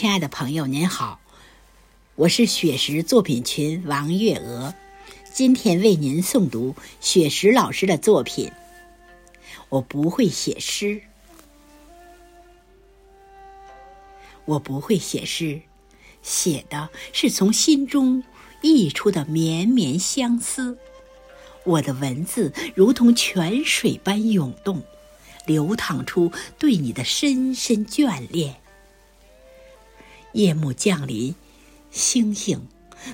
亲爱的朋友，您好，我是雪石作品群王月娥，今天为您诵读雪石老师的作品。我不会写诗，我不会写诗，写的是从心中溢出的绵绵相思。我的文字如同泉水般涌动，流淌出对你的深深眷恋。夜幕降临，星星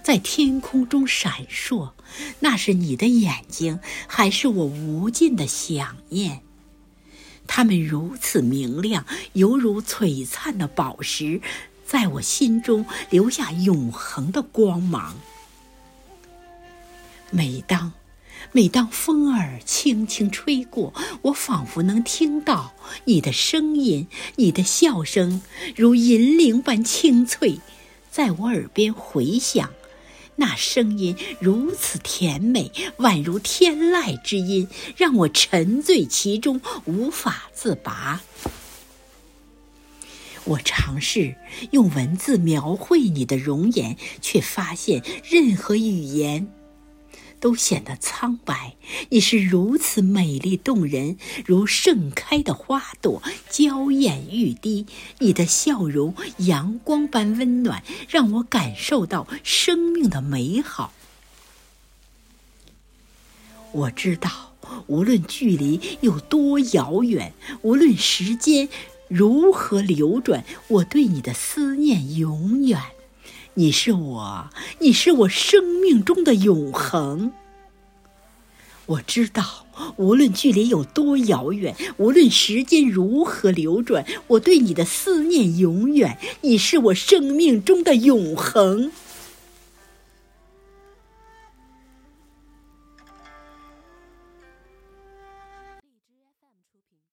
在天空中闪烁，那是你的眼睛，还是我无尽的想念？它们如此明亮，犹如璀璨的宝石，在我心中留下永恒的光芒。每当……每当风儿轻轻吹过，我仿佛能听到你的声音，你的笑声如银铃般清脆，在我耳边回响。那声音如此甜美，宛如天籁之音，让我沉醉其中，无法自拔。我尝试用文字描绘你的容颜，却发现任何语言。都显得苍白。你是如此美丽动人，如盛开的花朵，娇艳欲滴。你的笑容阳光般温暖，让我感受到生命的美好。我知道，无论距离有多遥远，无论时间如何流转，我对你的思念永远。你是我，你是我生命中的永恒。我知道，无论距离有多遥远，无论时间如何流转，我对你的思念永远。你是我生命中的永恒。